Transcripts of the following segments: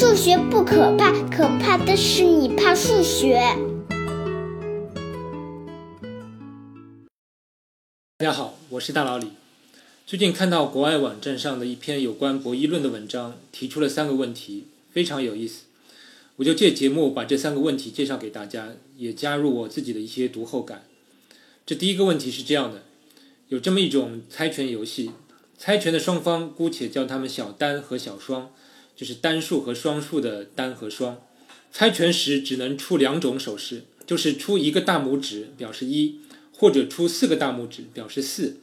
数学不可怕，可怕的是你怕数学。大家好，我是大老李。最近看到国外网站上的一篇有关博弈论的文章，提出了三个问题，非常有意思。我就借节目把这三个问题介绍给大家，也加入我自己的一些读后感。这第一个问题是这样的：有这么一种猜拳游戏，猜拳的双方姑且叫他们小单和小双，就是单数和双数的单和双。猜拳时只能出两种手势，就是出一个大拇指表示一，或者出四个大拇指表示四。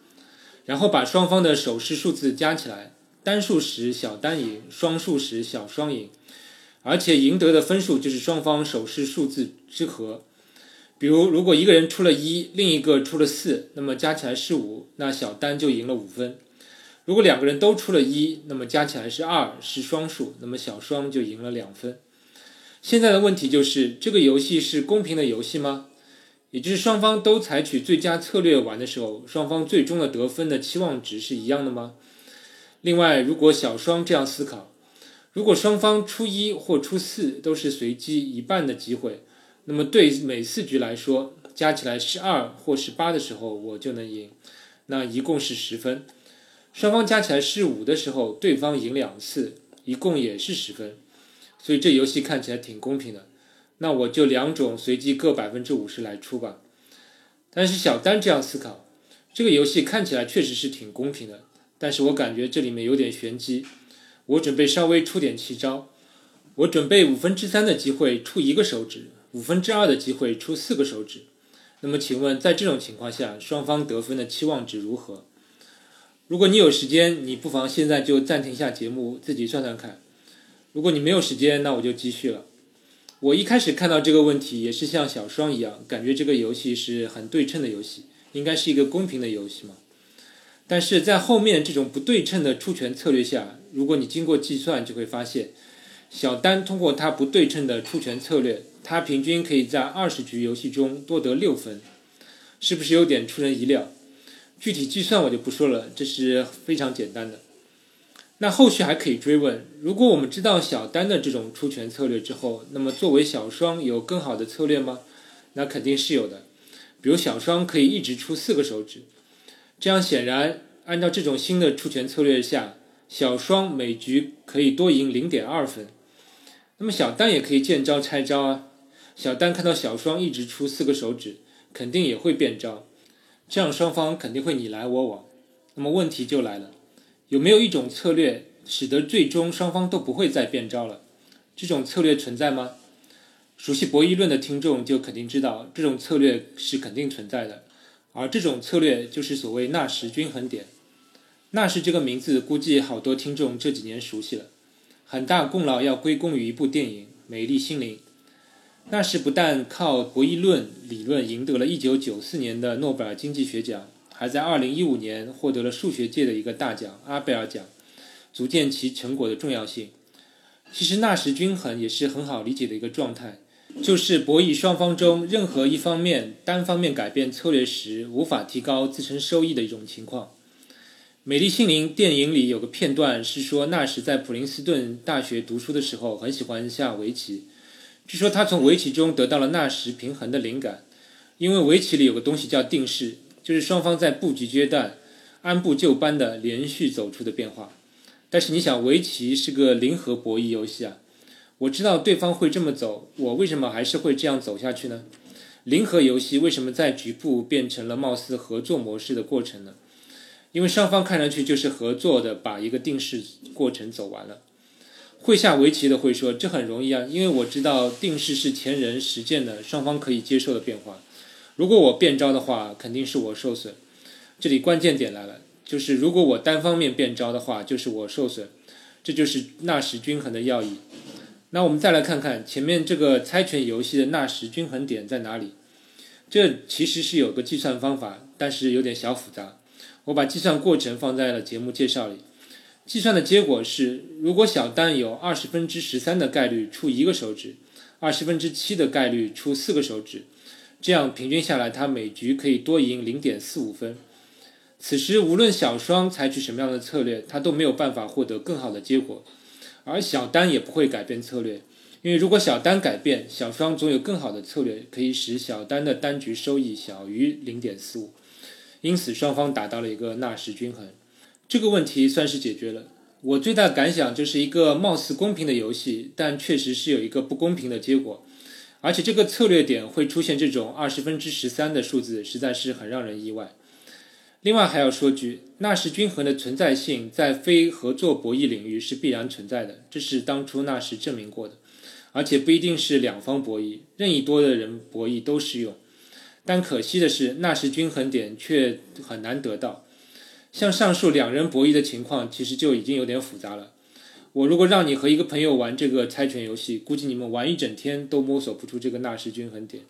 然后把双方的手势数字加起来，单数时小单赢，双数时小双赢，而且赢得的分数就是双方手势数字之和。比如，如果一个人出了一，另一个出了四，那么加起来是五，那小单就赢了五分。如果两个人都出了一，那么加起来是二，是双数，那么小双就赢了两分。现在的问题就是，这个游戏是公平的游戏吗？也就是双方都采取最佳策略玩的时候，双方最终的得分的期望值是一样的吗？另外，如果小双这样思考，如果双方出一或出四都是随机一半的机会，那么对每四局来说，加起来是二或是八的时候，我就能赢，那一共是十分。双方加起来是五的时候，对方赢两次，一共也是十分。所以这游戏看起来挺公平的。那我就两种随机各百分之五十来出吧。但是小丹这样思考，这个游戏看起来确实是挺公平的，但是我感觉这里面有点玄机。我准备稍微出点奇招，我准备五分之三的机会出一个手指，五分之二的机会出四个手指。那么请问，在这种情况下，双方得分的期望值如何？如果你有时间，你不妨现在就暂停一下节目，自己算算看。如果你没有时间，那我就继续了。我一开始看到这个问题，也是像小双一样，感觉这个游戏是很对称的游戏，应该是一个公平的游戏嘛。但是在后面这种不对称的出拳策略下，如果你经过计算，就会发现，小丹通过他不对称的出拳策略，他平均可以在二十局游戏中多得六分，是不是有点出人意料？具体计算我就不说了，这是非常简单的。那后续还可以追问：如果我们知道小单的这种出拳策略之后，那么作为小双有更好的策略吗？那肯定是有的。比如小双可以一直出四个手指，这样显然按照这种新的出拳策略下，小双每局可以多赢零点二分。那么小单也可以见招拆招啊。小单看到小双一直出四个手指，肯定也会变招，这样双方肯定会你来我往。那么问题就来了。有没有一种策略使得最终双方都不会再变招了？这种策略存在吗？熟悉博弈论的听众就肯定知道，这种策略是肯定存在的。而这种策略就是所谓纳什均衡点。纳什这个名字，估计好多听众这几年熟悉了，很大功劳要归功于一部电影《美丽心灵》。纳什不但靠博弈论理论赢得了一九九四年的诺贝尔经济学奖。还在2015年获得了数学界的一个大奖——阿贝尔奖，足见其成果的重要性。其实纳什均衡也是很好理解的一个状态，就是博弈双方中任何一方面单方面改变策略时，无法提高自身收益的一种情况。《美丽心灵》电影里有个片段是说，纳什在普林斯顿大学读书的时候很喜欢下围棋，据说他从围棋中得到了纳什平衡的灵感，因为围棋里有个东西叫定式。就是双方在布局阶段按部就班的连续走出的变化，但是你想，围棋是个零和博弈游戏啊，我知道对方会这么走，我为什么还是会这样走下去呢？零和游戏为什么在局部变成了貌似合作模式的过程呢？因为双方看上去就是合作的把一个定式过程走完了。会下围棋的会说这很容易啊，因为我知道定式是前人实践的，双方可以接受的变化。如果我变招的话，肯定是我受损。这里关键点来了，就是如果我单方面变招的话，就是我受损。这就是纳什均衡的要义。那我们再来看看前面这个猜拳游戏的纳什均衡点在哪里？这其实是有个计算方法，但是有点小复杂。我把计算过程放在了节目介绍里。计算的结果是，如果小单有二十分之十三的概率出一个手指，二十分之七的概率出四个手指。这样平均下来，他每局可以多赢零点四五分。此时，无论小双采取什么样的策略，他都没有办法获得更好的结果。而小单也不会改变策略，因为如果小单改变，小双总有更好的策略可以使小单的单局收益小于零点四五，因此双方达到了一个纳什均衡，这个问题算是解决了。我最大的感想就是一个貌似公平的游戏，但确实是有一个不公平的结果，而且这个策略点会出现这种二十分之十三的数字，实在是很让人意外。另外还要说句，纳什均衡的存在性在非合作博弈领域是必然存在的，这是当初纳什证明过的，而且不一定是两方博弈，任意多的人博弈都适用。但可惜的是，纳什均衡点却很难得到。像上述两人博弈的情况，其实就已经有点复杂了。我如果让你和一个朋友玩这个猜拳游戏，估计你们玩一整天都摸索不出这个纳什均衡点。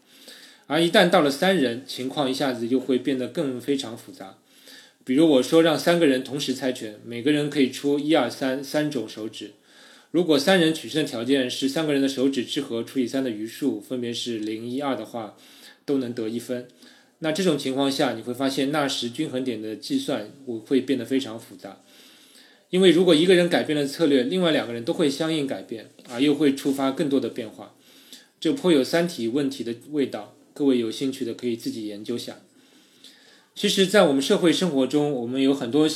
而一旦到了三人，情况一下子就会变得更非常复杂。比如我说让三个人同时猜拳，每个人可以出一二三三种手指。如果三人取胜的条件是三个人的手指之和除以三的余数分别是零一二的话，都能得一分。那这种情况下，你会发现纳什均衡点的计算我会变得非常复杂。因为如果一个人改变了策略，另外两个人都会相应改变，而又会触发更多的变化，这颇有三体问题的味道。各位有兴趣的可以自己研究下。其实，在我们社会生活中，我们有很多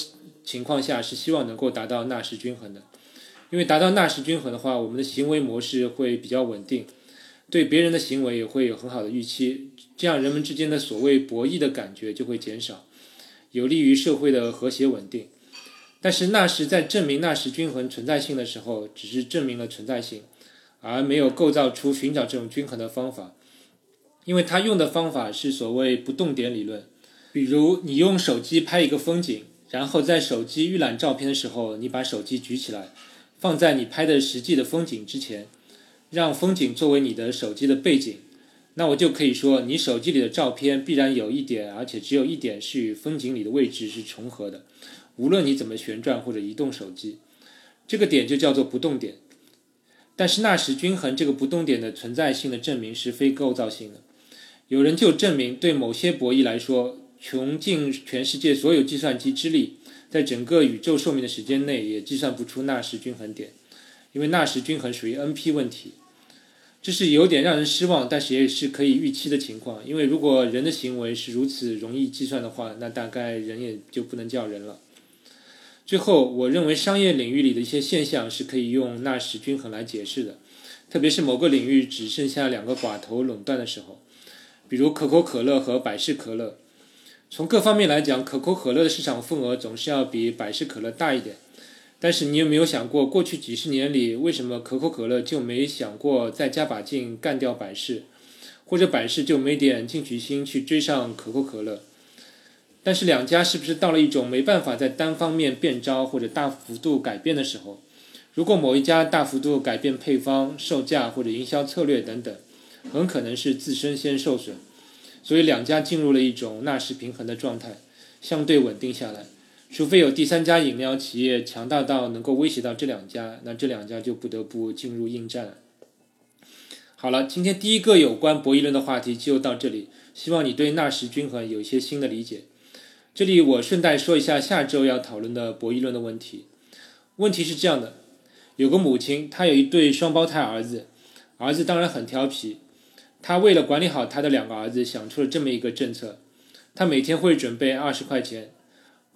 情况下是希望能够达到纳什均衡的，因为达到纳什均衡的话，我们的行为模式会比较稳定，对别人的行为也会有很好的预期，这样人们之间的所谓博弈的感觉就会减少，有利于社会的和谐稳定。但是纳什在证明纳什均衡存在性的时候，只是证明了存在性，而没有构造出寻找这种均衡的方法。因为他用的方法是所谓不动点理论，比如你用手机拍一个风景，然后在手机预览照片的时候，你把手机举起来，放在你拍的实际的风景之前，让风景作为你的手机的背景，那我就可以说，你手机里的照片必然有一点，而且只有一点是与风景里的位置是重合的，无论你怎么旋转或者移动手机，这个点就叫做不动点。但是纳什均衡这个不动点的存在性的证明是非构造性的。有人就证明，对某些博弈来说，穷尽全世界所有计算机之力，在整个宇宙寿命的时间内，也计算不出纳什均衡点，因为纳什均衡属于 NP 问题。这是有点让人失望，但是也是可以预期的情况。因为如果人的行为是如此容易计算的话，那大概人也就不能叫人了。最后，我认为商业领域里的一些现象是可以用纳什均衡来解释的，特别是某个领域只剩下两个寡头垄断的时候。比如可口可乐和百事可乐，从各方面来讲，可口可乐的市场份额总是要比百事可乐大一点。但是你有没有想过，过去几十年里，为什么可口可乐就没想过再加把劲干掉百事，或者百事就没点进取心去追上可口可乐？但是两家是不是到了一种没办法在单方面变招或者大幅度改变的时候？如果某一家大幅度改变配方、售价或者营销策略等等？很可能是自身先受损，所以两家进入了一种纳什平衡的状态，相对稳定下来。除非有第三家饮料企业强大到能够威胁到这两家，那这两家就不得不进入应战。好了，今天第一个有关博弈论的话题就到这里，希望你对纳什均衡有一些新的理解。这里我顺带说一下下周要讨论的博弈论的问题。问题是这样的：有个母亲，她有一对双胞胎儿子，儿子当然很调皮。他为了管理好他的两个儿子，想出了这么一个政策：他每天会准备二十块钱，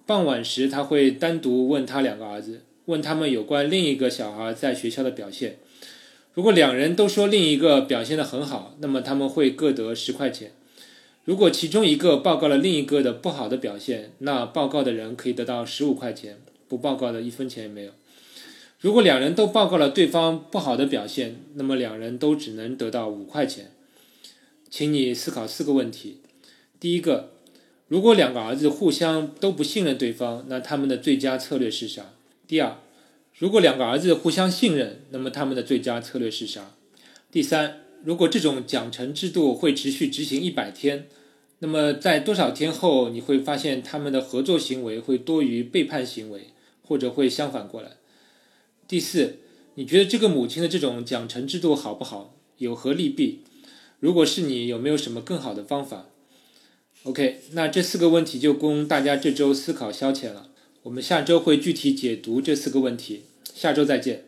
傍晚时他会单独问他两个儿子，问他们有关另一个小孩在学校的表现。如果两人都说另一个表现得很好，那么他们会各得十块钱；如果其中一个报告了另一个的不好的表现，那报告的人可以得到十五块钱，不报告的一分钱也没有。如果两人都报告了对方不好的表现，那么两人都只能得到五块钱。请你思考四个问题：第一个，如果两个儿子互相都不信任对方，那他们的最佳策略是啥？第二，如果两个儿子互相信任，那么他们的最佳策略是啥？第三，如果这种奖惩制度会持续执行一百天，那么在多少天后你会发现他们的合作行为会多于背叛行为，或者会相反过来？第四，你觉得这个母亲的这种奖惩制度好不好？有何利弊？如果是你，有没有什么更好的方法？OK，那这四个问题就供大家这周思考消遣了。我们下周会具体解读这四个问题，下周再见。